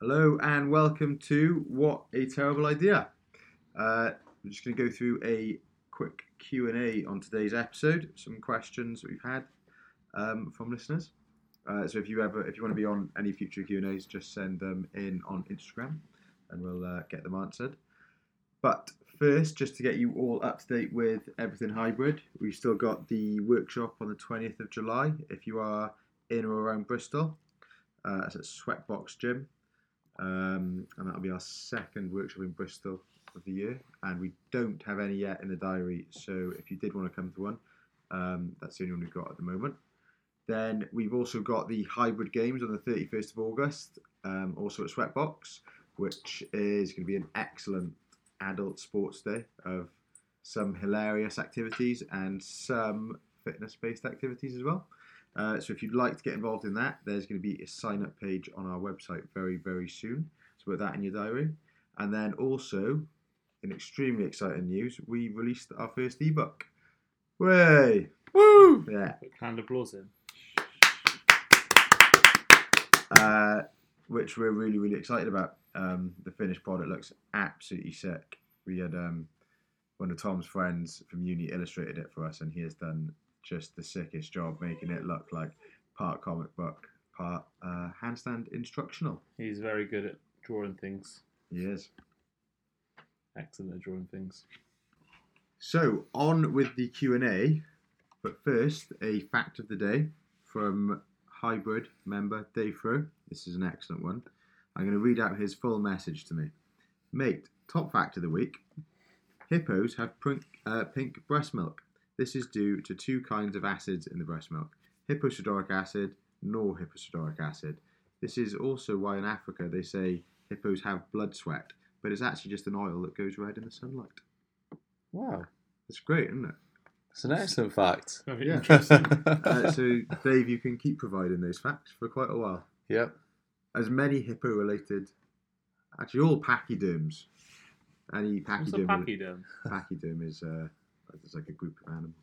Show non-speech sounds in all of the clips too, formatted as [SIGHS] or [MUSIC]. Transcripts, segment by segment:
Hello and welcome to What a Terrible Idea. Uh, we're just going to go through a quick Q and A on today's episode. Some questions we've had um, from listeners. Uh, so if you ever, if you want to be on any future Q and A's, just send them in on Instagram, and we'll uh, get them answered. But first, just to get you all up to date with everything hybrid, we've still got the workshop on the 20th of July. If you are in or around Bristol, uh, it's at Sweatbox Gym, um, and that'll be our second workshop in Bristol of the year. And we don't have any yet in the diary, so if you did want to come to one, um, that's the only one we've got at the moment. Then we've also got the hybrid games on the 31st of August, um, also at Sweatbox, which is going to be an excellent adult sports day of some hilarious activities and some fitness based activities as well. Uh, so if you'd like to get involved in that, there's going to be a sign up page on our website very, very soon. So put that in your diary. And then also, in extremely exciting news, we released our first ebook. Way! Woo! Yeah. Hand applause in. uh, which we're really, really excited about. Um, the finished product looks absolutely sick. We had um, one of Tom's friends from uni illustrated it for us, and he has done just the sickest job making it look like part comic book, part uh, handstand instructional. He's very good at drawing things. He is. Excellent at drawing things. So on with the Q and A, but first a fact of the day from hybrid member Dave Fro. This is an excellent one. I'm going to read out his full message to me. Mate, top fact of the week: hippos have pink, uh, pink breast milk. This is due to two kinds of acids in the breast milk: hipposudoric acid, norhipposudoric acid. This is also why in Africa they say hippos have blood sweat, but it's actually just an oil that goes red in the sunlight. Wow, It's great, isn't it? it's an excellent fact. Very Yeah. interesting. [LAUGHS] Uh, so, Dave, you can keep providing those facts for quite a while. yep. As many hippo-related, actually all pachyderms. Any pachyderm. What's a pachyderm? pachyderm? Pachyderm is uh, it's like a group of animals.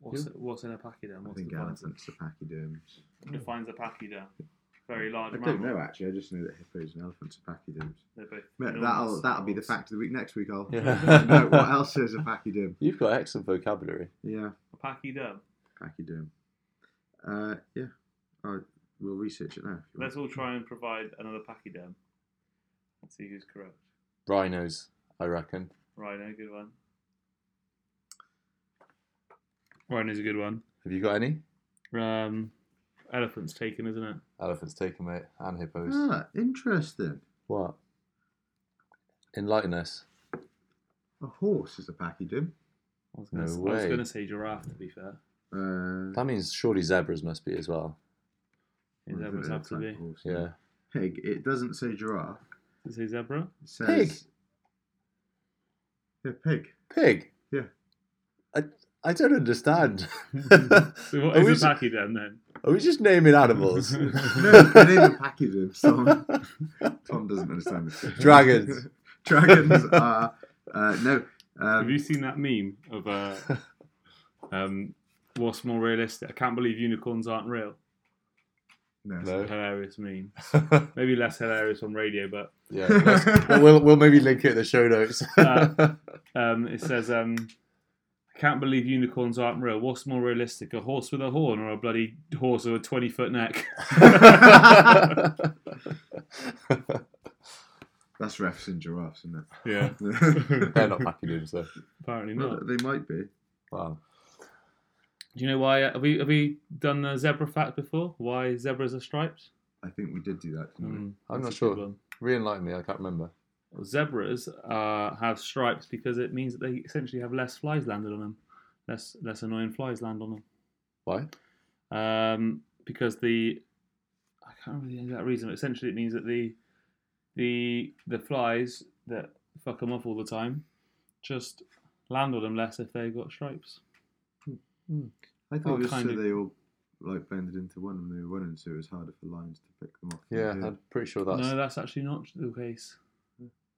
What's, what's in a pachyderm? I think defines, elephants are pachyderms. defines a pachyderm? Very large I mammal. don't know actually. I just know that hippos and elephants are pachyderms. They're both Mate, That'll that'll be the fact of the week next week. I'll [LAUGHS] Yeah. [LAUGHS] know what else is a pachyderm. You've got excellent vocabulary. Yeah, A pachyderm. pachyderm. Uh, yeah, I, we'll research it now. if you want. Let's all try and provide another pachyderm. Let's see who's correct. Rhinos, I reckon. Rhino, good one. Rhino's a good one. Have you got any? Um, elephant's taken, isn't it? Elephants taken, mate, and hippos. Ah, interesting. What? Enlighten us. A horse is a pachyderm. I was gonna, No s- I was way. going to say giraffe, to be fair. Uh, That means surely zebras must be as well. Yeah, what is Zebras it? have to be. horse, Yeah. Pig. It doesn't say giraffe. Does it say zebra? It says, Pig. Yeah, pig. Pig. Yeah. I I don't understand. [LAUGHS] So what [LAUGHS] Are is we a s- pachyderm then? Are we just naming [LAUGHS] animals? No, the name of pachyderms. Tom, Tom doesn't understand this. Dragons. Dragons are uh, no. Have Um, you seen that meme of uh, um, what's more realistic? I can't believe unicorns aren't real. no. It's No. a hilarious meme. Maybe less hilarious on radio, but yeah. let's- we'll we'll maybe link it in the show notes. Uh, um, it says, um, "I can't believe unicorns aren't real. What's more realistic, a horse with a horn or a bloody horse with a twenty foot neck?" [LAUGHS] That's refs and giraffes, isn't it? yeah. [LAUGHS] They're not pachyderms though. apparently Well, not. they might be. Wow. Do you know why? Uh, have we have we done the zebra fact before? Why zebras are striped? I think we did do that. Didn't we? Mm, I'm that's not sure. one. Re-enlighten me. I can't remember. Well, zebras uh, have stripes because it means that they essentially have less flies landed on them, less less annoying flies land on them. Why? Um, because the I can't remember the exact reason, but essentially it means that the the the flies that fuck them off all the time just land on them less if they've got stripes. I thought Oh, it was kind so of. they all like blended into one and they were running, so it was harder for lions to pick them off. Yeah, I'm pretty sure that's. No, that's actually not the case.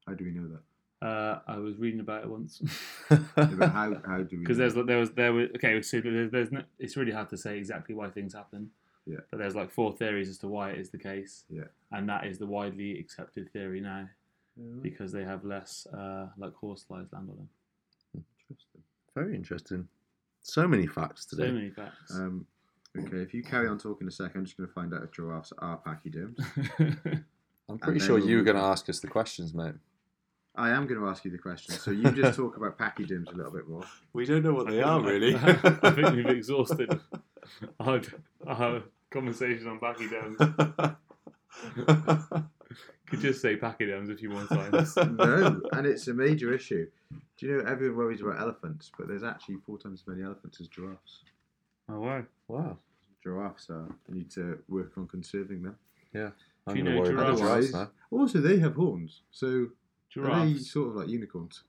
How do we know that? Uh, I was reading about it once. Yeah, how [LAUGHS] how do we? because know? there's there was there was okay so there's, there's no, it's really hard to say exactly why things happen Yeah. But there's like four theories as to why it is the case. Yeah. And that is the widely accepted theory now Yeah, because they have less uh, like horse flies land on them. interesting. Very interesting. So many facts today. So many facts. Um, okay, if you carry on talking a second, I'm just going to find out if giraffes are pachyderms. [LAUGHS] I'm pretty then sure we'll you were going to ask us the questions, mate. I am going to ask you the question, so you just talk about pachyderms a little bit more. [LAUGHS] We don't know what they are [LAUGHS] really. I think we've [LAUGHS] exhausted our, our conversation on pachyderms. Could just say pachyderms a few more times. no, and it's a major issue. Do you know everyone worries about elephants, but there's actually four times as many elephants as giraffes. Oh wow. wow. Giraffes are. You need to work on conserving them. Yeah. I'm Do you going to know worry about the giraffes- giraffes now. Also, they have horns, so are they Giraffes. sort of like unicorns?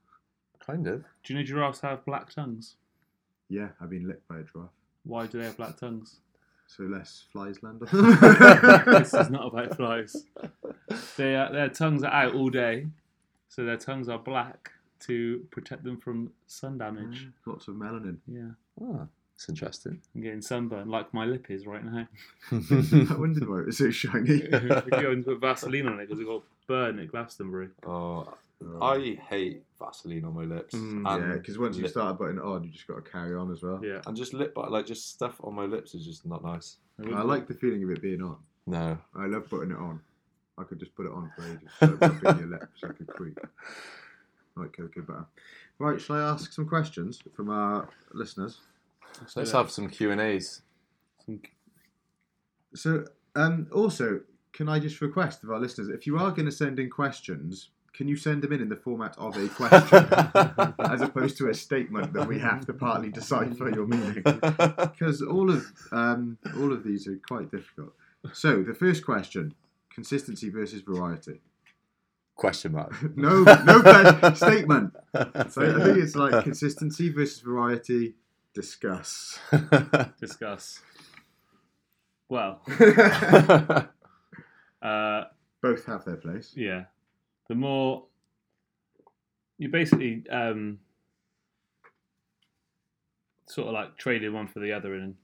Kind of. Do you know giraffes have black tongues? Yeah, I've been licked by a giraffe, Why do they have black tongues? so less flies land on them. [LAUGHS] this is not about flies. They are, their tongues are out all day, so their tongues are black to protect them from sun damage. Lots of melanin. Yeah, Ah, it's interesting. I'm getting sunburned like my lip is right now. [LAUGHS] [LAUGHS] I wondered why it was so shiny. We're going to put Vaseline on it because it got burned at Glastonbury. oh. I hate Vaseline on my lips. Mm, and yeah, because once you lip- start putting it on, you just got to carry on as well. Yeah, And just lip, but like just stuff on my lips is just not nice. I like the feeling of it being on. No. I love putting it on. I could just put it on for ages. So rubbing your lips [LAUGHS] like a creep. Like cocoa butter. Right, shall I ask some questions from our listeners? Let's have some Q and A's. some. So, um, also, can I just request of our listeners, if you are going to send in questions, can you send them in in the format of a question, [LAUGHS] as opposed to a statement that we have to partly decipher your meaning? [LAUGHS] Because all of um, all of these are quite difficult. So, the first question: consistency versus variety. Question mark. [LAUGHS] No, no statement. So I think it's like consistency versus variety. Discuss. discuss. Well, uh, Both have their place. yeah, the more you basically um, sort of like trading one for the other in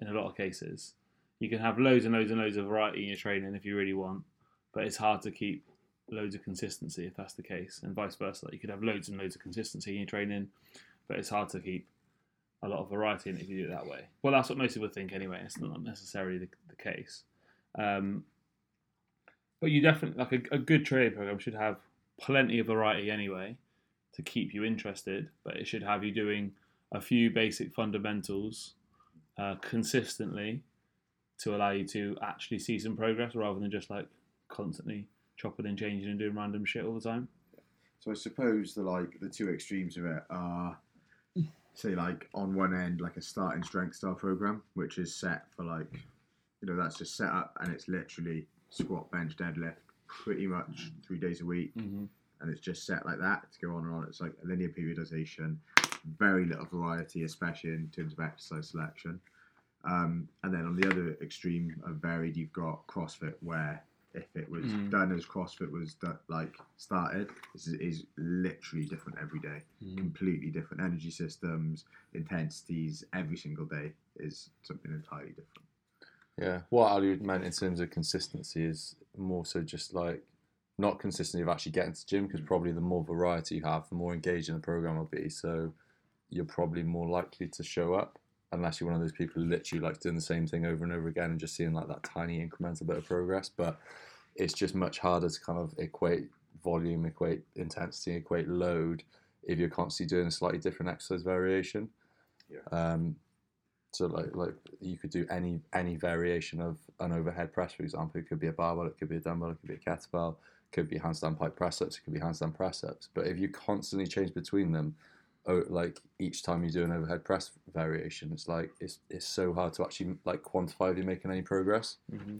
in a lot of cases. You can have loads and loads and loads of variety in your training if you really want, but it's hard to keep loads of consistency if that's the case, and vice versa. You could have loads and loads of consistency in your training, but it's hard to keep a lot of variety in it if you do it that way. Well, that's what most people think anyway. It's not necessarily the, the case. Um, but you definitely like a, a good training program should have plenty of variety anyway to keep you interested. But it should have you doing a few basic fundamentals uh, consistently to allow you to actually see some progress rather than just like constantly chopping and changing and doing random shit all the time. So I suppose the like the two extremes of it are, say, like on one end, like a starting strength style program, which is set for like, you know, that's just set up and it's literally squat, bench, deadlift, pretty much three days a week, Mm-hmm. and it's just set like that to go on and on. It's like a linear periodization, very little variety, especially in terms of exercise selection. Um, and then on the other extreme of varied, you've got CrossFit, where if it was Mm. done as CrossFit was do- like started, this is, is literally different every day. Completely different energy systems, intensities. Every single day is something entirely different. Yeah, what Ali meant in terms of consistency is more so just like not consistency of actually getting to the gym because probably the more variety you have, the more engaging the program will be. So you're probably more likely to show up unless you're one of those people who literally likes doing the same thing over and over again and just seeing like that tiny incremental bit of progress. But it's just much harder to kind of equate volume, equate intensity, equate load if you're constantly doing a slightly different exercise variation. Yeah. Um, so like like you could do any any variation of an overhead press, for example. It could be a barbell, it could be a dumbbell, it could be a kettlebell, it could be handstand pike press ups, it could be handstand press ups. But if you constantly change between them, oh, like each time you do an overhead press variation, it's like it's it's so hard to actually like quantify if you're making any progress. Mm-hmm.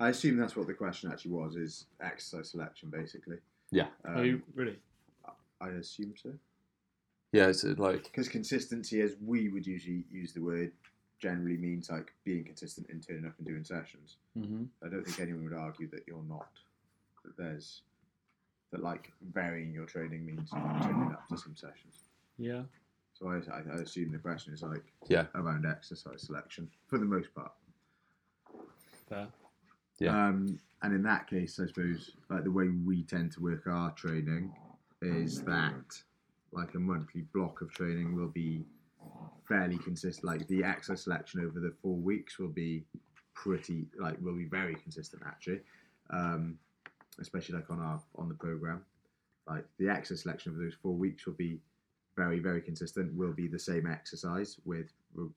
I assume that's what the question actually was: is exercise selection, basically. Yeah. Um, Are you really? I assume so. Yeah, it's like Because consistency, as we would usually use the word, generally means like being consistent in turning up and doing sessions. Mm-hmm. I don't think anyone would argue that you're not. That there's that like varying your training means turning up to some sessions. Yeah. So I, I, I assume the question is like Yeah. around exercise selection for the most part. fair. Yeah. Um, and in that case, I suppose like the way we tend to work our training is that like a monthly block of training will be fairly consistent. Like the exercise selection over the four weeks will be pretty like will be very consistent actually, um, especially like on our on the program. Like the exercise selection of those four weeks will be very very consistent. Will be the same exercise with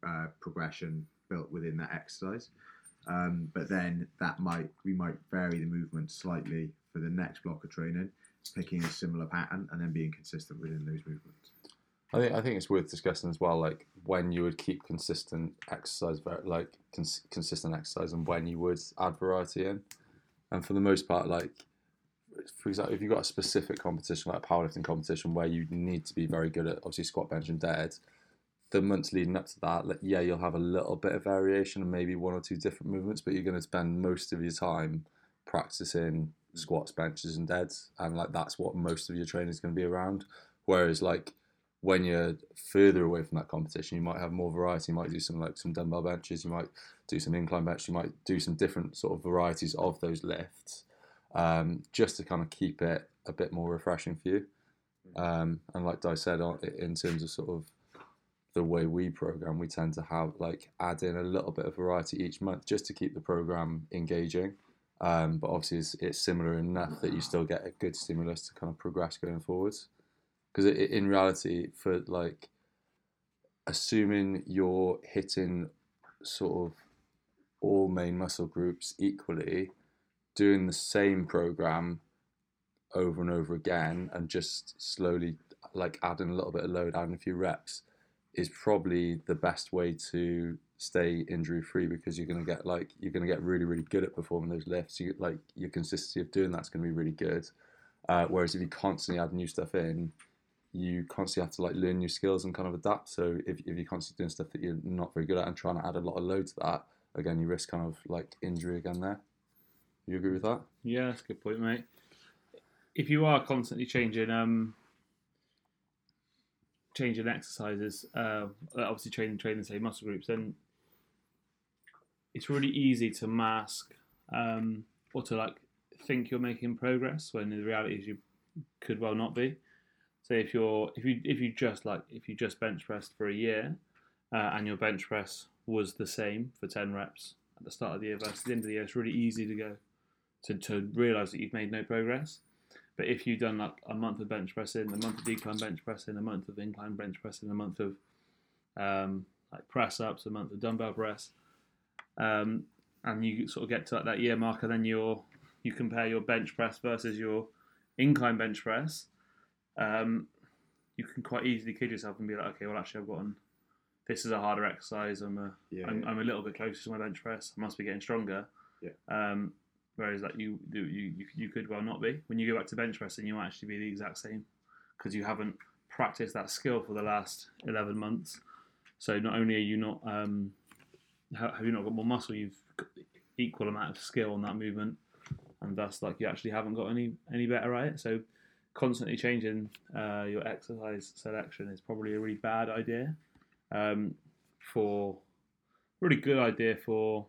uh, progression built within that exercise. Um, but then that might we might vary the movement slightly for the next block of training, picking a similar pattern and then being consistent within those movements. I think I think it's worth discussing as well, like when you would keep consistent exercise, like cons- consistent exercise, and when you would add variety in. And for the most part, like for example, if you've got a specific competition like a powerlifting competition where you need to be very good at obviously squat, bench, and dead, the months leading up to that, like, yeah, you'll have a little bit of variation and maybe one or two different movements, but you're going to spend most of your time practicing squats, benches, and deads, and like that's what most of your training is going to be around. Whereas like when you're further away from that competition, you might have more variety. You might do some like some dumbbell benches, you might do some incline bench, you might do some different sort of varieties of those lifts, um, just to kind of keep it a bit more refreshing for you. Um, and like I said, in terms of sort of the way we program, we tend to have like add in a little bit of variety each month just to keep the program engaging. Um, but obviously, it's, it's, similar enough that you still get a good stimulus to kind of progress going forwards. Because in reality, for like assuming you're hitting sort of all main muscle groups equally, doing the same program over and over again, and just slowly like adding a little bit of load, adding a few reps is probably the best way to stay injury free because you're going to get like you're going to get really really good at performing those lifts. You like your consistency of doing that's going to be really good. Uh, whereas if you constantly add new stuff in you constantly have to like learn new skills and kind of adapt. So if, if you're constantly doing stuff that you're not very good at and trying to add a lot of load to that again you risk kind of like injury again there. You agree with that? Yeah that's a good point mate. If you are constantly changing um changing exercises, uh, obviously training training the same muscle groups, then it's really easy to mask um, or to like think you're making progress when the reality is you could well not be. So if you're if you if you just like if you just bench pressed for a year uh, and your bench press was the same for ten reps at the start of the year versus the end of the year, it's really easy to go to to realise that you've made no progress. But if you've done like a month of bench pressing, a month of decline bench pressing, a month of incline bench pressing, a month of um, like press ups, a month of dumbbell press, um, and you sort of get to like that year marker, then you're you compare your bench press versus your incline bench press. Um, you can quite easily kid yourself and be like, okay, well actually I've gotten this is a harder exercise. I'm a Yeah, am yeah. I'm a little bit closer to my bench press. I must be getting stronger. Yeah. Um, whereas like you, you you you could well not be. When you go back to bench pressing, you might actually be the exact same because you haven't practiced that skill for the last eleven months. So not only are you not um, have you not got more muscle, you've got equal amount of skill on that movement, and thus like you actually haven't got any any better at it. So constantly changing uh, your exercise selection is probably a really bad idea. Um, for really good idea for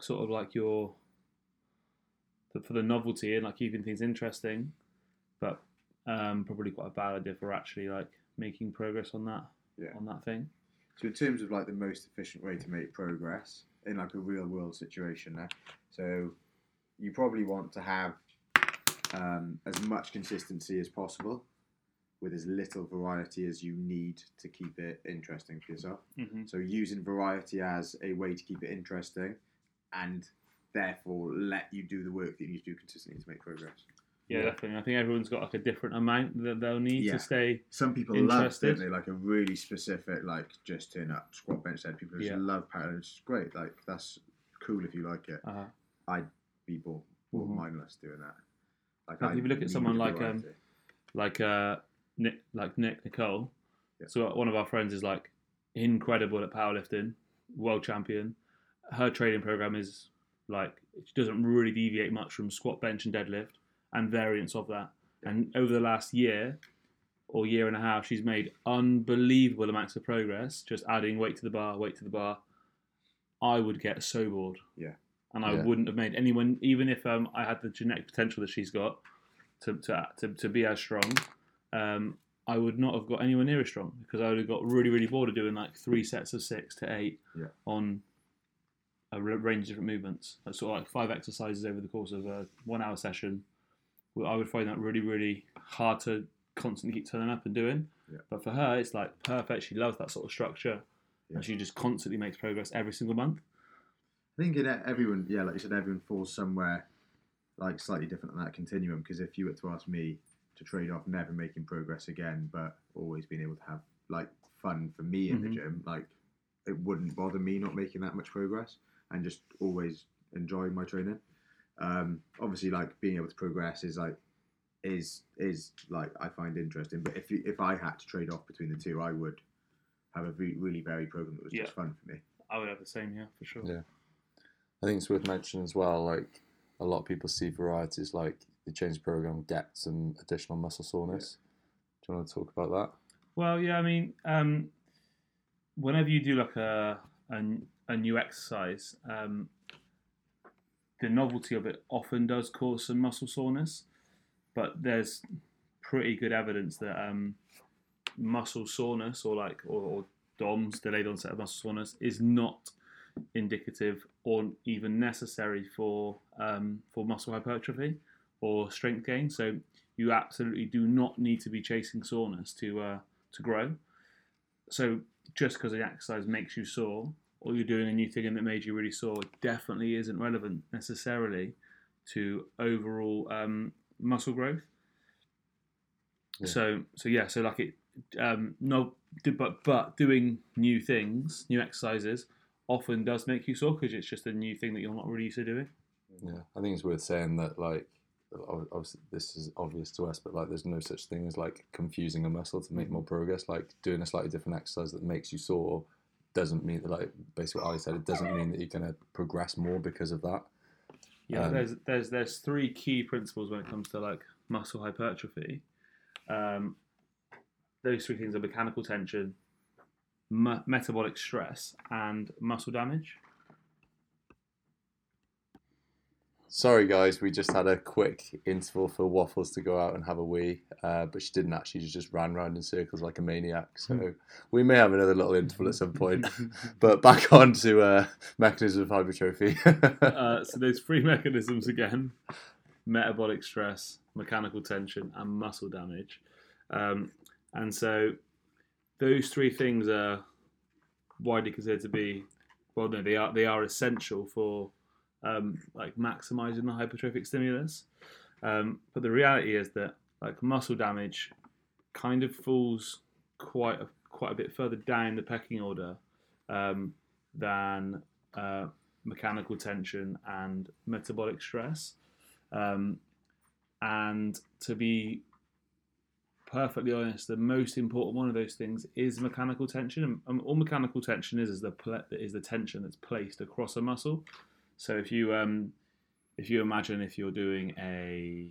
sort of like your for the novelty and like keeping things interesting, but um, probably quite a bad idea for actually like making progress on that Yeah. on that thing. So in terms of like the most efficient way to make progress in like a real world situation now, so you probably want to have um, as much consistency as possible with as little variety as you need to keep it interesting for yourself. Mm-hmm. So using variety as a way to keep it interesting and therefore let you do the work that you need to do consistently to make progress. Yeah, Yeah. definitely. I think everyone's got like a different amount that they'll need Yeah. to stay. Some people love Interested. don't they like a really specific like just turn up squat bench dead. People just Yeah. love pattern. It's great. Like that's cool if you like it. Uh, I'd be bored, bored Mhm. mindless doing that. Like Like, if you look at someone like, um, like uh, Nick, like Nick Nicole. So one of our friends is like incredible at powerlifting, world champion. Her training program is like she doesn't really deviate much from squat, bench, and deadlift, and variants of that. And over the last year or year and a half, she's made unbelievable amounts of progress. Just adding weight to the bar, weight to the bar. I would get so bored. Yeah. and I Yeah. wouldn't have made anyone, even if um, I had the genetic potential that she's got to to to, to be as strong. Um, I would not have got anywhere near as strong because I would have got really, really bored of doing like three sets of six to eight Yeah. on a range of different movements. That's sort of like five exercises over the course of a one hour session. I would find that really, really hard to constantly keep turning up and doing. Yeah. But for her, it's like perfect. She loves that sort of structure, Yeah. and she just constantly makes progress every single month. I think in everyone, yeah, like you said, everyone falls somewhere like slightly different on that continuum. Because if you were to ask me to trade off never making progress again, but always being able to have like fun for me in Mhm. the gym, like it wouldn't bother me not making that much progress and just always enjoying my training. Um, obviously, like being able to progress is like is is like I find interesting. But if you, if I had to trade off between the two, I would have a re- really varied program that was Yeah. just fun for me. I would have the same here for sure. Yeah. I think it's worth mentioning as well. Like a lot of people see varieties like the change program get some additional muscle soreness. Do you want to talk about that? Well, yeah, I mean, um, whenever you do like a a, a new exercise, um, the novelty of it often does cause some muscle soreness, but there's pretty good evidence that um, muscle soreness or like or, or DOMS, delayed onset of muscle soreness, is not indicative or even necessary for um, for muscle hypertrophy or strength gain. So you absolutely do not need to be chasing soreness to uh, to grow. So just because an exercise makes you sore, or you're doing a new thing and that made you really sore, definitely isn't relevant necessarily to overall um, muscle growth. Yeah. So so yeah, so like it um, no, but but doing new things, new exercises, often does make you sore because it's just a new thing that you're not really used to doing. Yeah, I think it's worth saying that like obviously this is obvious to us, but like there's no such thing as like confusing a muscle to make more progress. Like doing a slightly different exercise that makes you sore doesn't mean that like basically what Ali said. It doesn't mean that you're going to progress more because of that. Yeah, Um, there's there's there's three key principles when it comes to like muscle hypertrophy. Um, those three things are mechanical tension, me- metabolic stress, and muscle damage. Sorry guys, we just had a quick interval for Waffles to go out and have a wee, uh, but she didn't actually. She just ran around in circles like a maniac. So we may have another little interval at some point. [LAUGHS] But back on to uh, mechanism of hypertrophy. [LAUGHS] uh, so those three mechanisms again: metabolic stress, mechanical tension, and muscle damage. Um, and so those three things are widely considered to be well, no, they are they are essential for um, like maximizing the hypertrophic stimulus. Um, but the reality is that like muscle damage kind of falls quite a, quite a bit further down the pecking order um, than uh, mechanical tension and metabolic stress. Um, and to be perfectly honest, the most important one of those things is mechanical tension. And- all mechanical tension is is the pla is the tension that's placed across a muscle. So if you um, if you imagine if you're doing a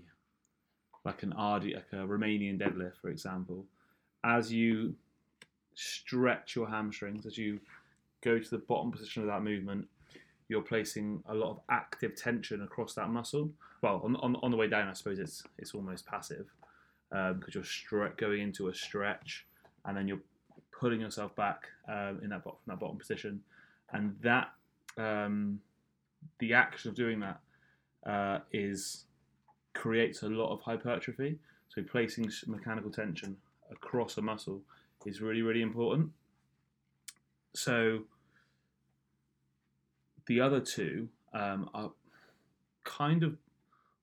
like an RD, like a Romanian deadlift, for example, as you stretch your hamstrings, as you go to the bottom position of that movement, you're placing a lot of active tension across that muscle. Well, on, on, on the way down, I suppose it's it's almost passive because you're stre- going into a stretch and then you're pulling yourself back um, in that from that bottom position, and that um, the action of doing that uh, is creates a lot of hypertrophy. So placing mechanical tension across a muscle is really really important. So the other two um, are kind of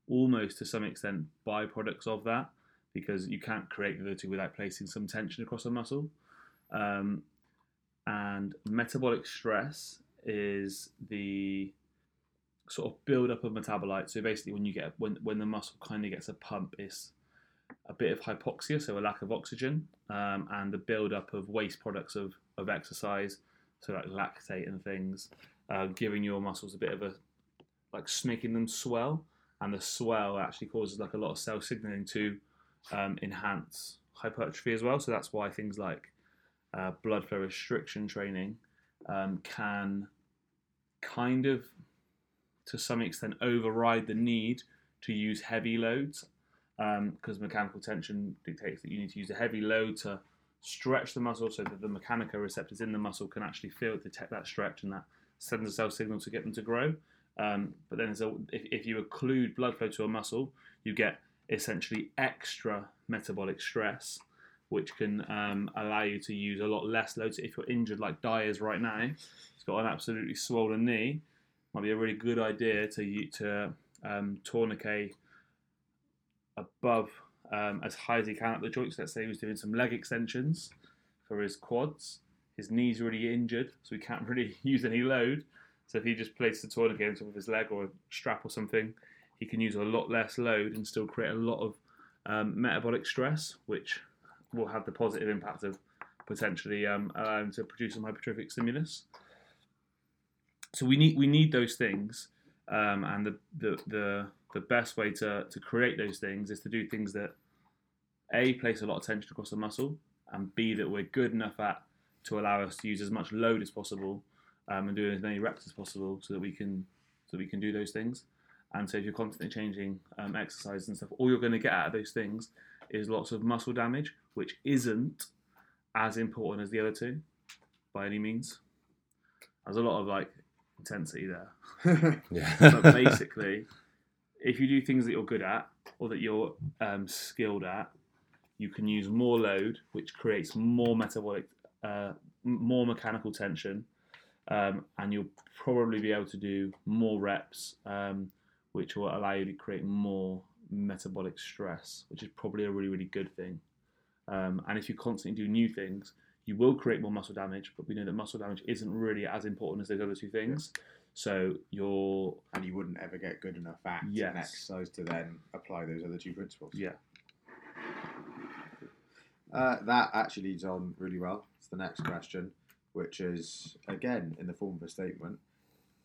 almost to some extent byproducts of that because you can't create the two without placing some tension across a muscle. Um, and metabolic stress is the sort of build up of metabolites. So basically, when you get when when the muscle kind of gets a pump, it's a bit of hypoxia, so a lack of oxygen, um, and the build up of waste products of of exercise, so like lactate and things, uh, giving your muscles a bit of a like making them swell, and the swell actually causes like a lot of cell signaling to um, enhance hypertrophy as well. So that's why things like uh, blood flow restriction training um, can kind of to some extent override the need to use heavy loads because mechanical tension dictates that you need to use a heavy load to stretch the muscle so that the mechanoreceptors in the muscle can actually feel detect that stretch and that sends a cell signal to get them to grow. Um, but then, a, if, if you occlude blood flow to a muscle, you get essentially extra metabolic stress, which can um, allow you to use a lot less loads. If you're injured, like Dyer's right now, he's got an absolutely swollen knee. Might be a really good idea to to um, tourniquet above um, as high as he can at the joints. Let's say he was doing some leg extensions for his quads. His knee's are really injured, so he can't [LAUGHS] really use any load. So if he just places the tourniquet on top of his leg or a strap or something, he can use a lot less load and still create a lot of um, metabolic stress, which will have the positive impact of potentially um, allowing to produce some hypertrophic stimulus. So we need we need those things, um, and the, the the the best way to to create those things is to do things that a place a lot of tension across the muscle, and b that we're good enough at to allow us to use as much load as possible um, and do as many reps as possible, so that we can so we can do those things. And so if you're constantly changing um, exercise and stuff, all you're going to get out of those things is lots of muscle damage, which isn't as important as the other two by any means. There's a lot of like intensity there. Yeah. [LAUGHS] but [LAUGHS] basically, if you do things that you're good at or that you're um, skilled at, you can use more load, which creates more metabolic, uh, more mechanical tension, um, and you'll probably be able to do more reps, um, which will allow you to create more metabolic stress, which is probably a really, really good thing. Um, and if you constantly do new things, you will create more muscle damage, but we know that muscle damage isn't really as important as those other two things. So you're and you wouldn't ever get good enough at Yes. an exercise to then apply those other two principles. yeah. Uh, that actually leads on really well to the next question, which is again in the form of a statement: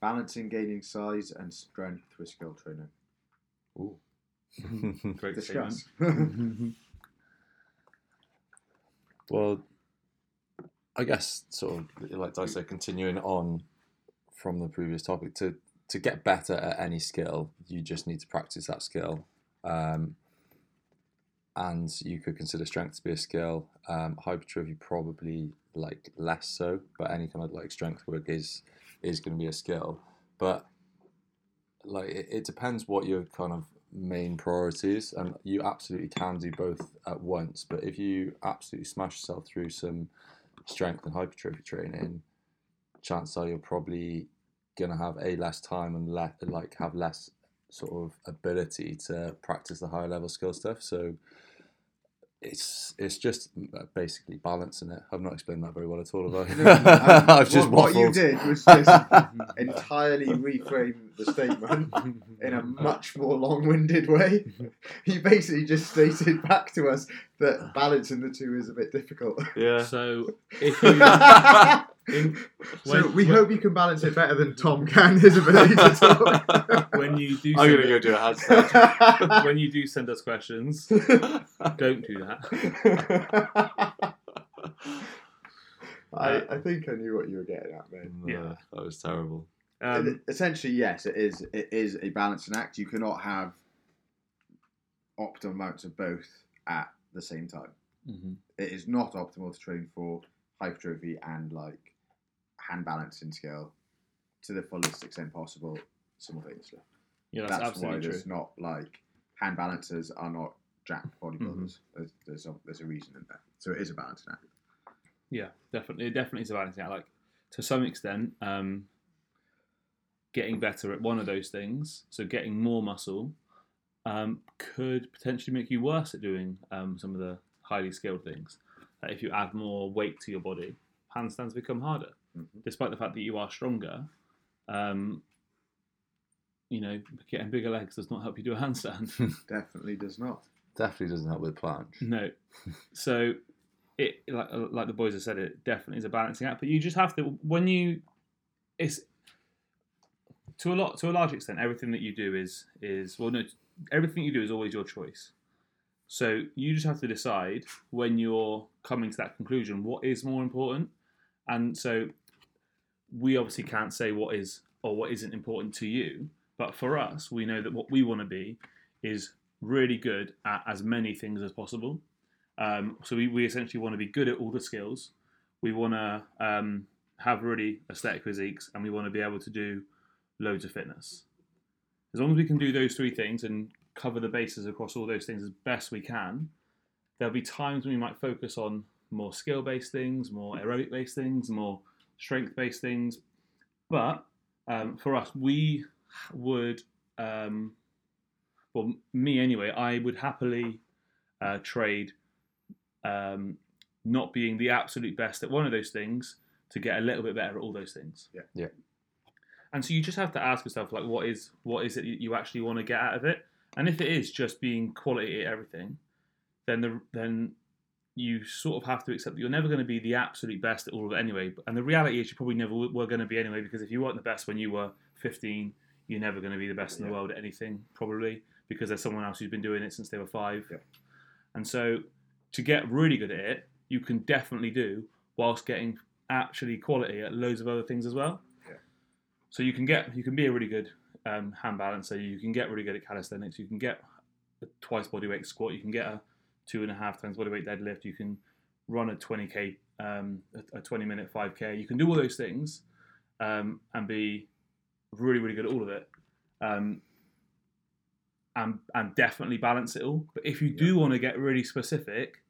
balancing gaining size and strength with skill training. Ooh. [LAUGHS] Great Discuss. statement. [LAUGHS] Well, I guess sort of like I said, continuing on from the previous topic, to to get better at any skill, you just need to practice that skill. Um, and you could consider strength to be a skill. Um, hypertrophy probably like less so, but any kind of like strength work is is going to be a skill. But like it, it depends what your kind of main priorities, and you absolutely can do both at once. But if you absolutely smash yourself through some strength and hypertrophy training, chances are you're probably gonna have a less time and le- like have less sort of ability to practice the higher level skill stuff. So it's it's just basically balancing it. I've not explained that very well at all, have No, I? um, [LAUGHS] I've just what, what you did was just [LAUGHS] entirely reframe the statement in a much more long-winded way. [LAUGHS] He basically just stated back to us that [SIGHS] balancing the two is a bit difficult. Yeah. So if [LAUGHS] you in, so we when- hope you can balance it better than Tom can his ability to talk. [LAUGHS] when you do I'm send gonna go us- do a handstand. [LAUGHS] when you do send us questions, don't do that. I, I think I knew what you were getting at, mate. Yeah. that was terrible. Um, Essentially, yes, it is. It is a balancing act. You cannot have optimal amounts of both at the same time. mhm. It is not optimal to train for hypertrophy and like hand balancing skill to the fullest extent possible simultaneously. Yeah, that's, That's, why absolutely true. there's not like hand balancers are not jacked bodybuilders. Mm-hmm. There's, there's a, there's a reason in there. So it is a balancing act. Yeah, definitely, it definitely is a balancing act. Like to some extent, um, getting better at one of those things, so getting more muscle, um, could potentially make you worse at doing um, some of the highly skilled things. Like if you add more weight to your body, handstands become harder, Mhm. despite the fact that you are stronger. Um, you know, getting bigger legs does not help you do a handstand. [LAUGHS] [LAUGHS] Definitely does not. Definitely doesn't help with planche. No. [LAUGHS] So it like like the boys have said, it definitely is a balancing act. But you just have to when you it's to a lot to a large extent everything that you do is is well no everything you do is always your choice. So you just have to decide when you're coming to that conclusion what is more important. And so we obviously can't say what is or what isn't important to you, But for us, we know that what we want to be is really good at as many things as possible. Um, so we, we essentially want to be good at all the skills. We want to um, have really aesthetic physiques, and we want to be able to do loads of fitness. As long as we can do those three things and cover the bases across all those things as best we can, there'll be times when we might focus on more skill based things, more aerobic based things, more strength based things. But um, for us, we would, um, well, me anyway, I would happily uh, trade um, not being the absolute best at one of those things to get a little bit better at all those things. Yeah. Yeah. And so you just have to ask yourself, like, what is what is it you actually want to get out of it? And if it is just being quality at everything, then the then you sort of have to accept that you're never going to be the absolute best at all of it anyway. And the reality is, you probably never were going to be anyway, because if you weren't the best when you were 15, you're never going to be the best in the Yeah. world at anything, probably, because there's someone else who's been doing it since they were five. Yeah. And so to get really good at it, you can definitely do whilst getting actually quality at loads of other things as well. Yeah. So you can get you can be a really good um, hand balancer. You can get really good at calisthenics. You can get a twice body weight squat. You can get a two and a half times body weight deadlift. You can run a 20k, um, a, a 20 minute 5k. You can do all those things um, and be really really good at all of it. Um, and, and definitely balance it all. But if you do want to get really specific,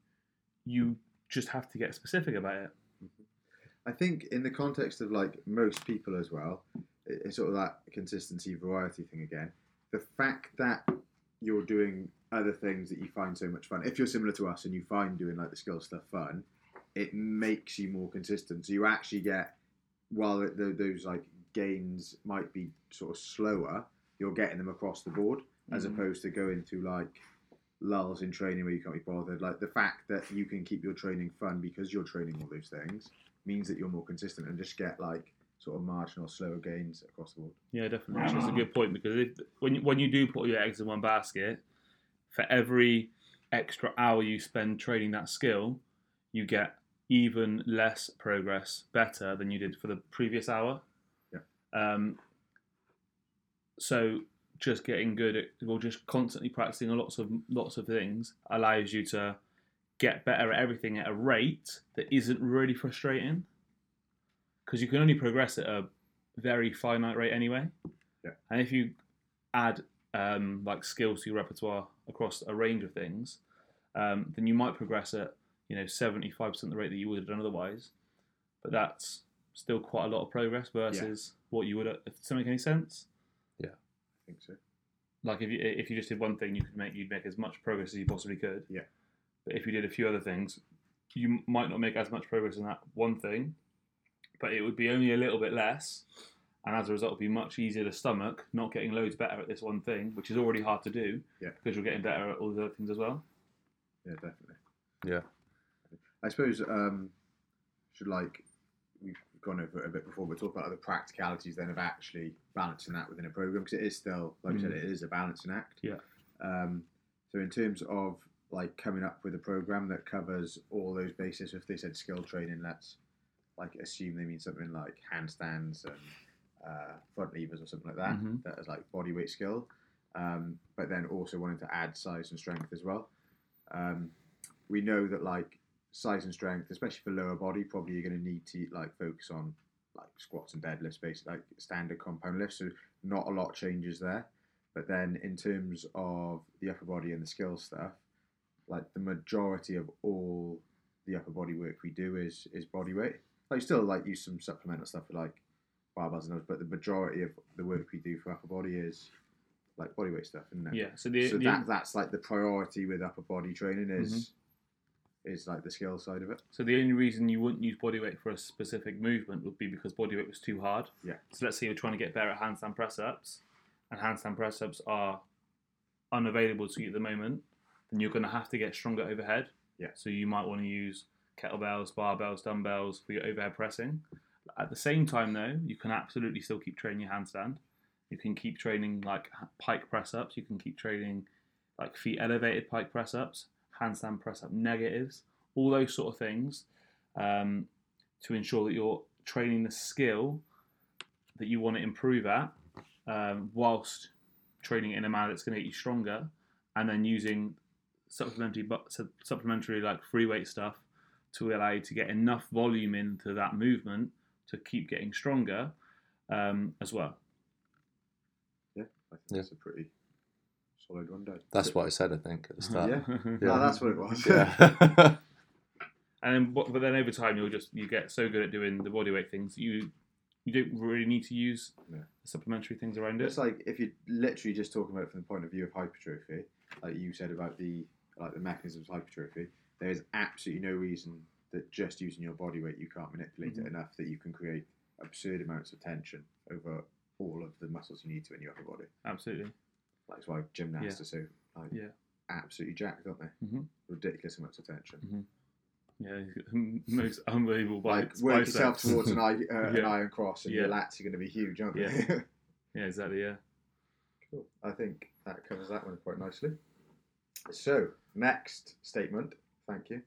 you just have to get specific about it. I think in the context of like most people as well, it's sort of that consistency variety thing again. The fact that you're doing other things that you find so much fun. If you're similar to us and you find doing like the skill stuff fun, it makes you more consistent. So you actually get while it- tho- those like gains might be sort of slower, you're getting them across the board as Mhm. opposed to going through like lulls in training where you can't be bothered. Like the fact that you can keep your training fun because you're training all those things means that you're more consistent and just get like sort of marginal slower gains across the board. Yeah, definitely. Actually, That's a good point because if, when you, when you do put your eggs in one basket, for every extra hour you spend training that skill, you get even less progress better than you did for the previous hour. Yeah. Um, so just getting good at or just constantly practicing lots of lots of things allows you to get better at everything at a rate that isn't really frustrating because you can only progress at a very finite rate anyway. Yeah. And if you add um, like skills to your repertoire across a range of things, um, then you might progress at you know seventy five percent the rate that you would have done otherwise. But that's still quite a lot of progress versus what you would. have If does that make any sense? Yeah, I think so. Like if you if you just did one thing, you could make you'd make as much progress as you possibly could. Yeah. But if you did a few other things, you might not make as much progress in that one thing, but it would be only a little bit less, and as a result, it'd be much easier to stomach not getting loads better at this one thing, which is already hard to do. Yeah. Because you're getting better at all the other things as well. Yeah, definitely. Yeah. I suppose um, should like we've gone over it a bit before, but talk about the practicalities then of actually balancing that within a program because it is still, like you said, it is a balancing act. Yeah. Um, so in terms of like coming up with a program that covers all those bases, if they said skill training, let's like assume they mean something like handstands and uh, front levers or something like that. Mhm. That is like body weight skill. Um, but then also wanting to add size and strength as well. Um, we know that like size and strength, especially for lower body, probably you're going to need to like focus on like squats and deadlifts, basically like standard compound lifts. So not a lot changes there. But then in terms of the upper body and the skill stuff, like the majority of all the upper body work we do is is body weight. Like you still like use some supplemental stuff for like barbells and those, but the majority of the work we do for upper body is like body weight stuff, isn't it? Yeah. So the, so the that that's like the priority with upper body training is mm-hmm. is like the skill side of it. So the only reason you wouldn't use body weight for a specific movement would be because body weight was too hard. Yeah. So let's say you're trying to get better at handstand press ups, and handstand press ups are unavailable to you at the moment, then you're going to have to get stronger overhead. Yeah. So you might want to use kettlebells, barbells, dumbbells for your overhead pressing. At the same time, though, you can absolutely still keep training your handstand. You can keep training like pike press ups. You can keep training like feet elevated pike press ups, handstand press up negatives, all those sort of things um, to ensure that you're training the skill that you want to improve at um, whilst training in a manner that's going to get you stronger, and then using supplementary, bu- su- supplementary like free weight stuff to allow you to get enough volume into that movement to keep getting stronger um, as well. Yeah, I think Yeah. that's a pretty solid rundown. That's what I said, I think, at the start. Yeah. [LAUGHS] Yeah. No, that's what it was. Yeah. [LAUGHS] And then, but but then over time, you'll just you get so good at doing the bodyweight things, you you don't really need to use Yeah. supplementary things around it. It's like if you're literally just talking about it from the point of view of hypertrophy, like you said about the like the mechanisms of hypertrophy, there is absolutely no reason that just using your body weight you can't manipulate Mhm. it enough that you can create absurd amounts of tension over all of the muscles you need to in your upper body. Absolutely. That's why gymnasts Yeah. are so like Yeah. absolutely jacked, aren't they? Mhm. Ridiculous amounts of tension. Yeah, [LAUGHS] most unbelievable Like work yourself towards an, [LAUGHS] uh, an iron cross, and Yeah. your lats are going to be huge, aren't they? Yeah. [LAUGHS] yeah, exactly. Yeah. Cool. I think that covers that one quite nicely. So, next statement. Thank you.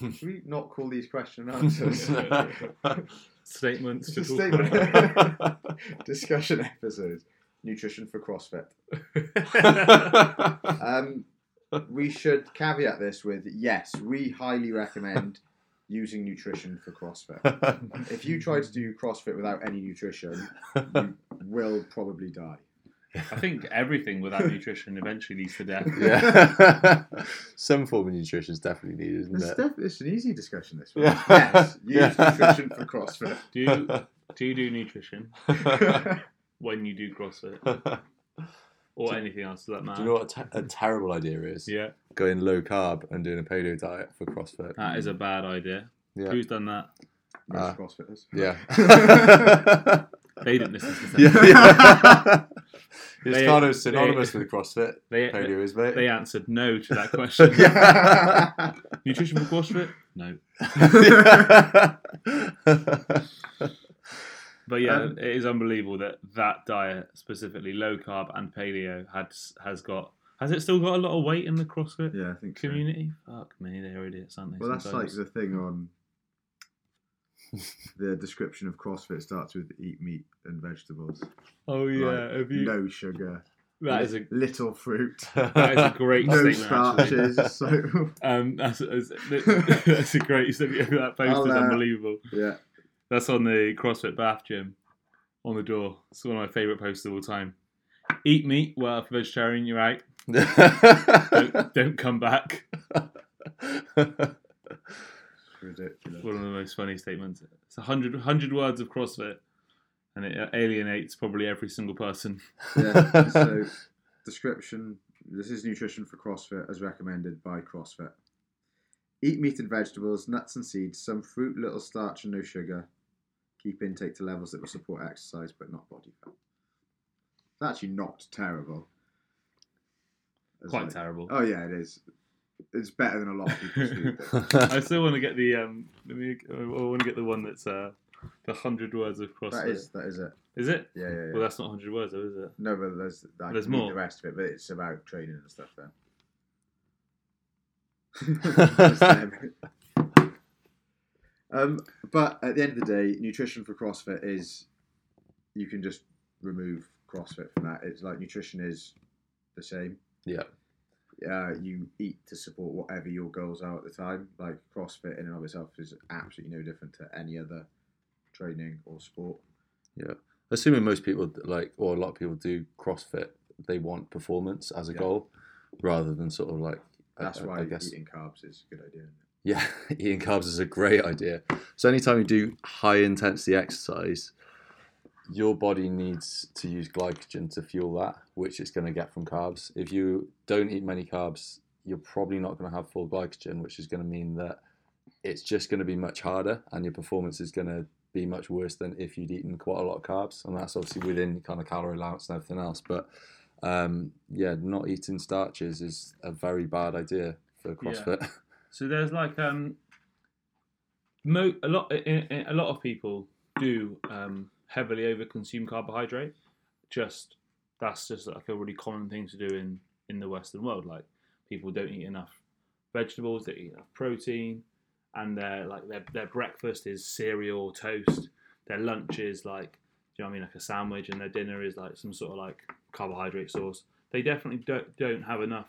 [LAUGHS] Should we not call these question and answers? [LAUGHS] Statements to talk statement. about. [LAUGHS] Discussion episodes. Nutrition for CrossFit. Um, we should caveat this with yes, we highly recommend using nutrition for CrossFit. If you try to do CrossFit without any nutrition, you will probably die. I think everything without nutrition eventually leads to death. [LAUGHS] yeah. [LAUGHS] Some form of nutrition is definitely needed, isn't It's, it? def- it's an easy discussion, this one. Yeah. Yes, [LAUGHS] use Yeah. nutrition for CrossFit. Do you, do you do nutrition when you do CrossFit or Do- anything else for that Do matter? you know what a, te- a terrible idea is? yeah, Going low carb and doing a paleo diet for CrossFit. that is a bad idea. Yeah. Who's done that? Uh, CrossFitters. Yeah. They didn't listen to this. yeah, yeah. It's They- kind of synonymous with CrossFit. They, Paleo is, mate. they answered no to that question. [LAUGHS] Nutrition for CrossFit? No. [LAUGHS] But yeah, Um, it is unbelievable that that diet, specifically low carb and paleo, had has got. Has it still got a lot of weight in the CrossFit yeah, I think so. community? Fuck me, they're idiots, aren't they? Well, that's like the thing on the description of CrossFit starts with eat meat and vegetables. oh yeah, like, have you? No sugar. That is a little fruit. [LAUGHS] that is a great no statement. Actually. starches. so [LAUGHS] Um, that's, that's, that's a great statement. [LAUGHS] That post I'll, is uh, unbelievable. yeah. That's on the CrossFit Bath Gym on the door. It's one of my favourite posts of all time. Eat meat. Well, if vegetarian, you're out. Don't, don't come back. Ridiculous. One of the most funny statements. It's a hundred hundred words of CrossFit, and it alienates probably every single person. yeah. [LAUGHS] So description. This is nutrition for CrossFit as recommended by CrossFit. Eat meat and vegetables, nuts and seeds, some fruit, little starch and no sugar. Keep intake to levels that will support exercise but not body fat. It's actually not terrible. It's Quite like- terrible. Oh yeah, it is. It's better than a lot of people's [LAUGHS] food. I still want to get the um. Let me, I want to get the one that's uh the hundred words of CrossFit. that is that is it. Is it? Yeah, yeah, yeah. Well, that's not hundred words, though, is it? no, but there's I There's more. The rest of it, but it's about training and stuff there. [LAUGHS] um, but at the end of the day, nutrition for CrossFit is you can just remove CrossFit from that. It's like nutrition is the same. yeah. Uh, you eat to support whatever your goals are at the time. Like CrossFit in and of itself is absolutely no different to any other training or sport. Yeah, assuming most people like, or a lot of people do CrossFit, they want performance as a Yeah. goal, rather than sort of like. That's I, why I guess. eating carbs is a good idea. Yeah, [LAUGHS] eating carbs is a great idea. So anytime you do high intensity exercise, your body needs to use glycogen to fuel that, which it's going to get from carbs. If you don't eat many carbs, you're probably not going to have full glycogen, which is going to mean that it's just going to be much harder and your performance is going to be much worse than if you'd eaten quite a lot of carbs. And that's obviously within kind of calorie allowance and everything else. But um, yeah, not eating starches is a very bad idea for CrossFit. [LAUGHS] So there's like um, mo- a lot a lot of people do um, heavily overconsume carbohydrate. Just that's just like a really common thing to do in in the Western world. Like people don't eat enough vegetables, they eat enough protein, and their like their their breakfast is cereal or toast. Their lunch is like you know I mean, like a sandwich, and their dinner is like some sort of like carbohydrate source. They definitely don't don't have enough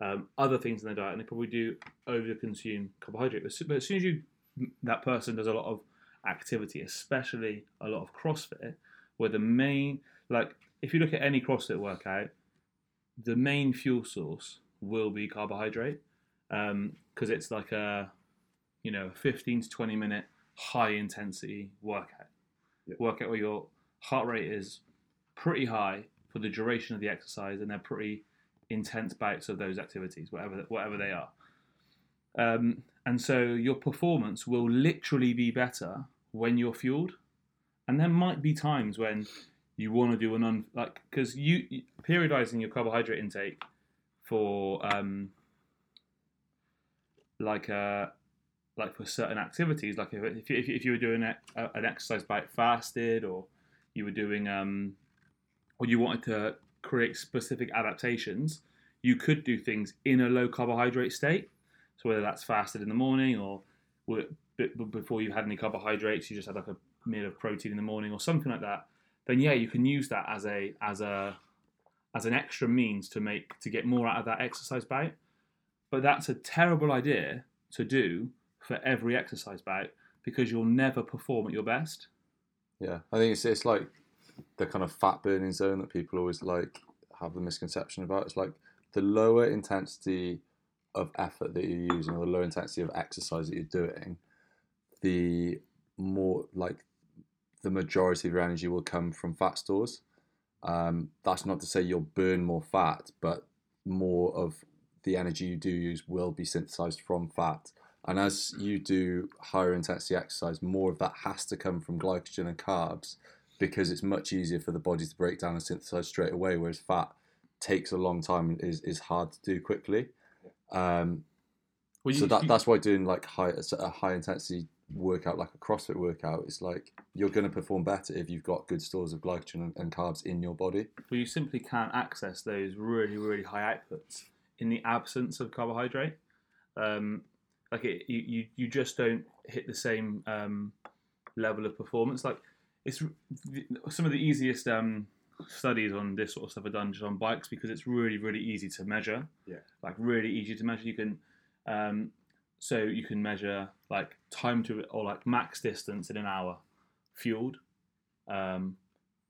um, other things in their diet, and they probably do over consume carbohydrate. But as soon as you that person does a lot of activity, especially a lot of CrossFit, where the main like if you look at any CrossFit workout, the main fuel source will be carbohydrate um, because it's like a you know 15 to 20 minute high intensity workout Yeah. workout where your heart rate is pretty high for the duration of the exercise and they're pretty intense bouts of those activities whatever whatever they are um, and so your performance will literally be better when you're fueled. And there might be times when you want to do an un like because you periodizing your carbohydrate intake for um like uh like for certain activities like if if you, if you- were doing a, an exercise bite fasted or you were doing um or you wanted to create specific adaptations you could do things in a low carbohydrate state so whether that's fasted in the morning or before you had any carbohydrates you just had like a meal of protein in the morning or something like that then yeah you can use that as a as a as an extra means to make to get more out of that exercise bout but that's a terrible idea to do for every exercise bout because you'll never perform at your best Yeah, I think it's it's like the kind of fat burning zone that people always like have the misconception about. It's like the lower intensity of effort that you're using or the low intensity of exercise that you're doing, the more like the majority of your energy will come from fat stores. Um, that's not to say you'll burn more fat, but more of the energy you do use will be synthesized from fat. And as you do higher intensity exercise, more of that has to come from glycogen and carbs because it's much easier for the body to break down and synthesize straight away, whereas fat takes a long time and is, is hard to do quickly. Um, well, so that, that's why doing like high a high intensity workout like a CrossFit workout is like you're going to perform better if you've got good stores of glycogen and, and carbs in your body. well, you simply can't access those really really high outputs in the absence of carbohydrate um, like it, you, you you just don't hit the same um, level of performance like it's some of the easiest um, studies on this sort of stuff are done just on bikes because it's really really easy to measure Yeah. like really easy to measure you can um, so you can measure like time to or like max distance in an hour fueled um,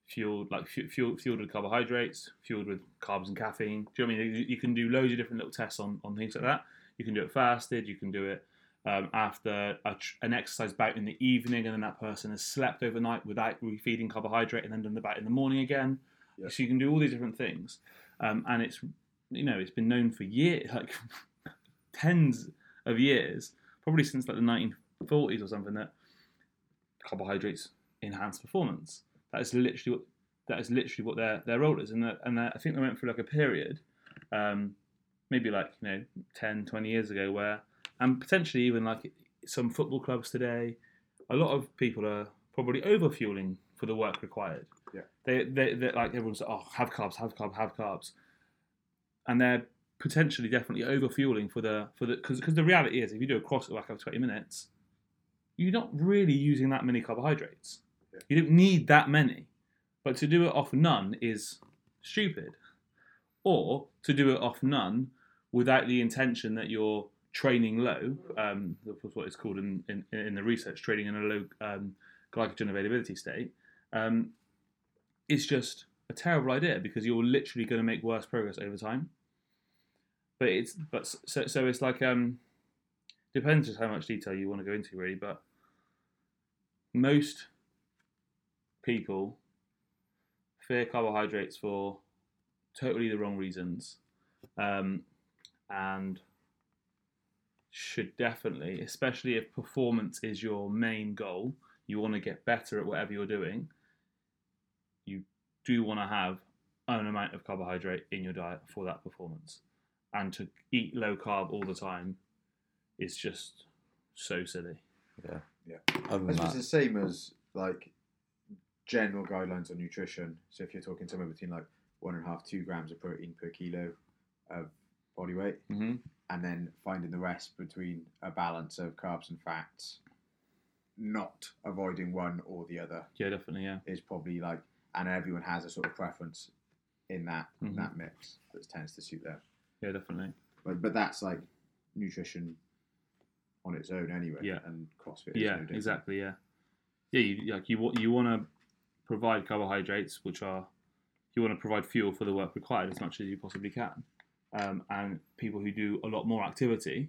fueled like fu- fueled, fueled with carbohydrates, fueled with carbs and caffeine. Do you know what I mean? You, you can do loads of different little tests on, on things like that. You can do it fasted. You can do it um, after a, an exercise bout in the evening, and then that person has slept overnight without refeeding carbohydrate, and then done the bout in the morning again. Yeah. So you can do all these different things, um, and it's you know it's been known for years, [LAUGHS] like tens of years, probably since like the 1940s or something, that carbohydrates enhance performance. That is literally what that is literally what their their role is, and that, and that, I think they went through like a period, um, maybe like you know 10, 20 years ago, where and potentially even like some football clubs today, a lot of people are probably over fueling for the work required. Yeah. They they like everyone's like, oh have carbs, have carbs, have carbs, and they're potentially definitely over fueling for the for the because because the reality is if you do a CrossFit workout of twenty minutes, you're not really using that many carbohydrates. Yeah. You don't need that many, but to do it off none is stupid, or to do it off none without the intention that you're training low. Um, that's what it's called in, in, in the research, training in a low um, glycogen availability state. Um, it's just a terrible idea because you're literally going to make worse progress over time. But it's but so so it's like um depends just how much detail you want to go into really, but most people fear carbohydrates for totally the wrong reasons, um, and should definitely, especially if performance is your main goal, you want to get better at whatever you're doing. You do want to have an amount of carbohydrate in your diet for that performance, and to eat low carb all the time is just so silly. Yeah. Yeah. Other I than that, it's the same as like general guidelines on nutrition. So if you're talking somewhere between like one and a half, two grams of protein per kilo of body weight, Mm-hmm. And then finding the rest between a balance of carbs and fats, not avoiding one or the other Yeah, definitely. Yeah. is probably like, and everyone has a sort of preference in that Mhm. that mix that tends to suit them. Yeah, definitely. But but that's like nutrition on its own anyway. Yeah. And CrossFit. Is Yeah, no exactly. Yeah, yeah. You like you you want to provide carbohydrates, which are you want to provide fuel for the work required as much as you possibly can. Um, and people who do a lot more activity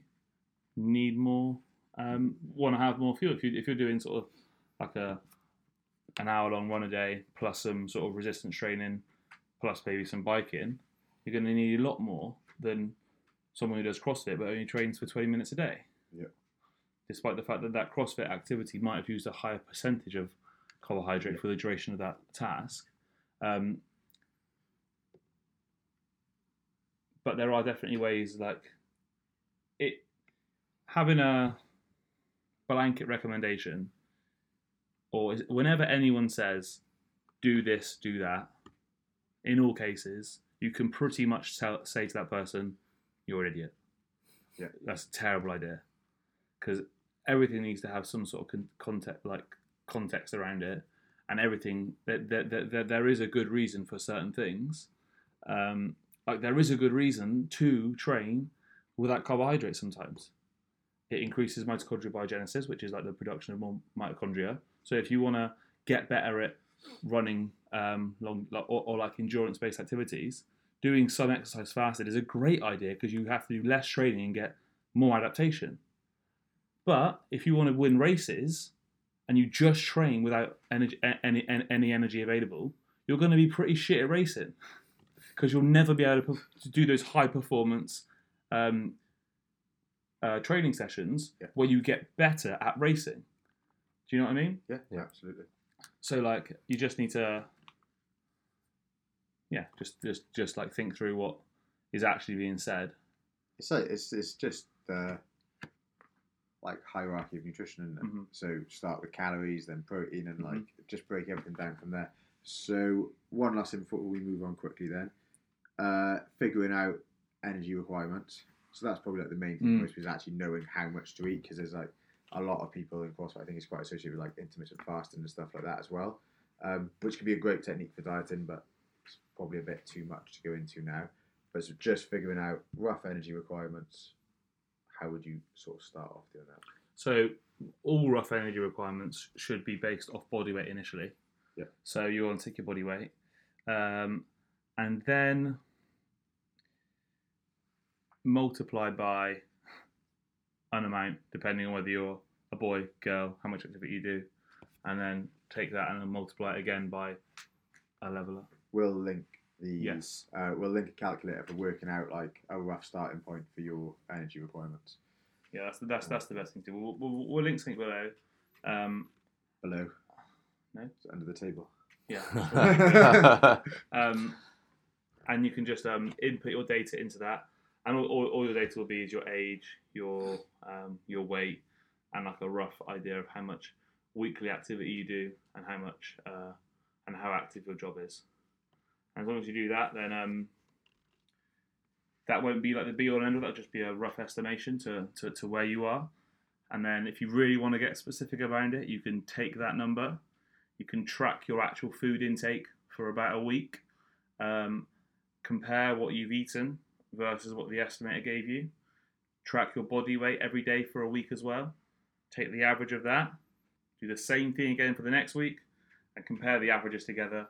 need more, um, want to have more fuel. If you if you're doing sort of like a an hour long run a day plus some sort of resistance training plus maybe some biking, you're going to need a lot more than someone who does CrossFit but only trains for 20 minutes a day Yeah. despite the fact that that CrossFit activity might have used a higher percentage of carbohydrate for the duration of that task. Um, but there are definitely ways like it having a blanket recommendation or is, whenever anyone says do this do that in all cases you can pretty much tell, say to that person you're an idiot Yeah. that's a terrible idea because everything needs to have some sort of con- context, like context around it, and everything. That there, there, there, there is a good reason for certain things. Um, like there is a good reason to train without carbohydrates. Sometimes it increases mitochondrial biogenesis, which is like the production of more mitochondria. So if you want to get better at running um, long or, or like endurance-based activities, doing some exercise fasted is a great idea because you have to do less training and get more adaptation. But if you want to win races and you just train without energy, any, any, any energy available, you're going to be pretty shit at racing [LAUGHS] because you'll never be able to, to do those high performance um, uh, training sessions Yeah. where you get better at racing. Do you know what I mean? Yeah. Yeah. Absolutely. So like you just need to, yeah, just just just like think through what is actually being said. It's like it's it's just the like hierarchy of nutrition, it? Mhm. So start with calories, then protein, and like Mhm. just break everything down from there. So one last thing before we move on quickly, then uh, figuring out energy requirements. So that's probably like the main thing Mm. most is actually knowing how much to eat because there's like a lot of people in CrossFit. I think it's quite associated with like intermittent fasting and stuff like that as well, um, which can be a great technique for dieting, but it's probably a bit too much to go into now. But so just figuring out rough energy requirements. How would you sort of start off doing that? So all rough energy requirements should be based off body weight initially. Yeah. So you want to take your body weight, um, and then multiply by an amount depending on whether you're a boy, girl, how much activity you do, and then take that and then multiply it again by a leveler. We'll link the Yes. Uh, we'll link a calculator for working out like a rough starting point for your energy requirements Yeah, that's the that's that's the best thing to do. We'll, we'll, we'll link something below. Um, below. No. It's under the table. yeah. [LAUGHS] um, and you can just um, input your data into that, and all, all, all your data will be is your age, your um, your weight, and like a rough idea of how much weekly activity you do and how much uh, and how active your job is. And as long as you do that, then um, that won't be like the be all and end all. That'll just be a rough estimation to, to, to where you are. And then if you really want to get specific around it, you can take that number you can track your actual food intake for about a week, um, compare what you've eaten versus what the estimator gave you, track your body weight every day for a week as well, take the average of that, do the same thing again for the next week, and compare the averages together.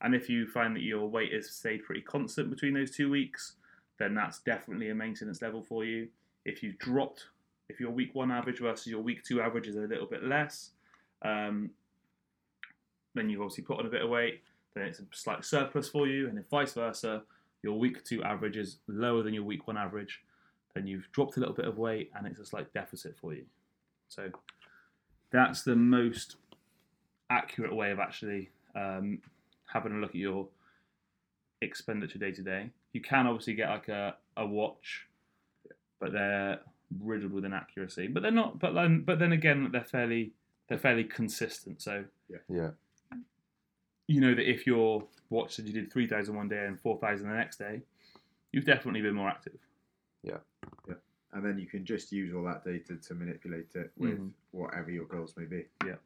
And if you find that your weight has stayed pretty constant between those two weeks, then that's definitely a maintenance level for you. If you've dropped, if your week one average versus your week two average is a little bit less, um, then you've obviously put on a bit of weight, then it's a slight surplus for you, and if vice versa, your week two average is lower than your week one average, then you've dropped a little bit of weight and it's a slight deficit for you. So that's the most accurate way of actually um, having a look at your expenditure day to day. You can obviously get like a, a watch, but they're riddled with inaccuracy. But they're not. But then, but then again, they're fairly they're fairly consistent. So yeah. You know that if your watch said you did 3,000 one day and 4,000 the next day, you've definitely been more active. Yeah. Yeah. And then you can just use all that data to manipulate it with Mhm. whatever your goals may be. Yeah.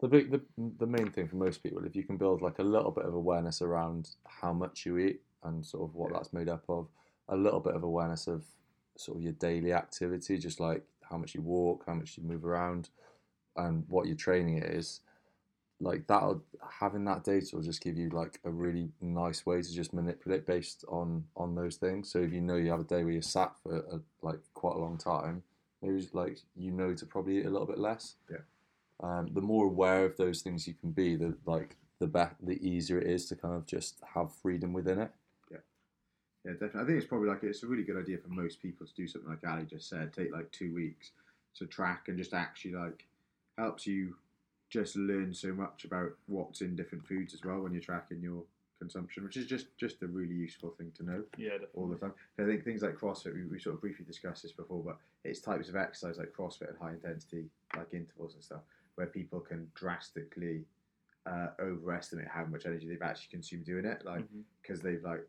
The big, the, the main thing for most people, if you can build like a little bit of awareness around how much you eat and sort of what Yeah. that's made up of, a little bit of awareness of sort of your daily activity, just like how much you walk, how much you move around, and what your training is, like that. Having that data will just give you like a really nice way to just manipulate based on on those things. So if you know you have a day where you're sat for a, like quite a long time, maybe like you know to probably eat a little bit less Yeah. um, the more aware of those things you can be, the like the be- the easier it is to kind of just have freedom within it. Yeah, yeah, definitely. I think it's probably like it's a really good idea for most people to do something like Ali just said. Take like two weeks to track and just actually like helps you just learn so much about what's in different foods as well when you're tracking your consumption, which is just just a really useful thing to know Yeah, all the time. I think things like CrossFit, we, we sort of briefly discussed this before, but it's types of exercise like CrossFit and high intensity, like intervals and stuff, where people can drastically uh, overestimate how much energy they've actually consumed doing it, like because they've like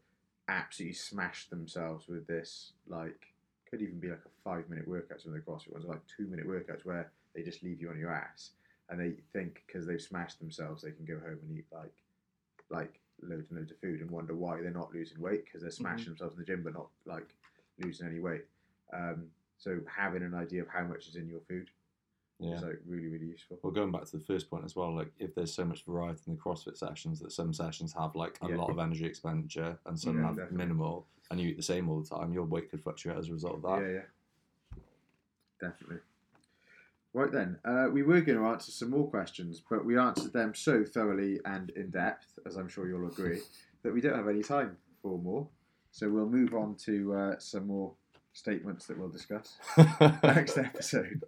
absolutely smashed themselves with this, like could even be like a five minute workout. Some of the CrossFit ones are like two minute workouts where they just leave you on your ass, and they think because they've smashed themselves they can go home and eat like like loads and loads of food and wonder why they're not losing weight because they're smashing themselves in the gym but not like losing any weight. Um, so having an idea of how much is in your food Yeah. is like really really useful. Well, going back to the first point as well, like if there's so much variety in the CrossFit sessions that some sessions have like a Yeah. lot of energy expenditure and some Yeah, have definitely. minimal, and you eat the same all the time, your weight could fluctuate as a result of that. Yeah, yeah, definitely. Right then, uh, we were going to answer some more questions, but we answered them so thoroughly and in depth, as I'm sure you'll agree, [LAUGHS] that we don't have any time for more. So we'll move on to uh, some more statements that we'll discuss [LAUGHS] next episode.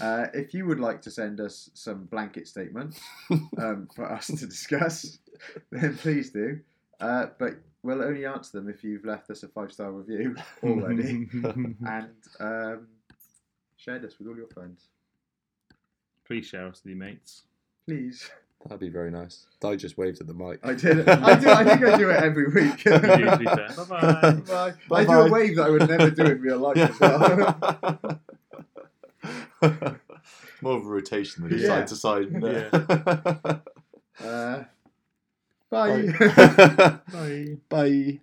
Uh, if you would like to send us some blanket statements um, [LAUGHS] for us to discuss, then please do. Uh, but we'll only answer them if you've left us a five star review already and um, shared us with all your friends. Please share us with your mates. Please. That'd be very nice. I just waved at the mic. I did. [LAUGHS] I do. I think I do it every week. You [LAUGHS] usually say, Bye-bye. [LAUGHS] Bye. Bye I do a wave that I would never do in real life as well. More of a rotation than Yeah. side to side. Yeah. Uh, bye. Bye. Bye. Bye.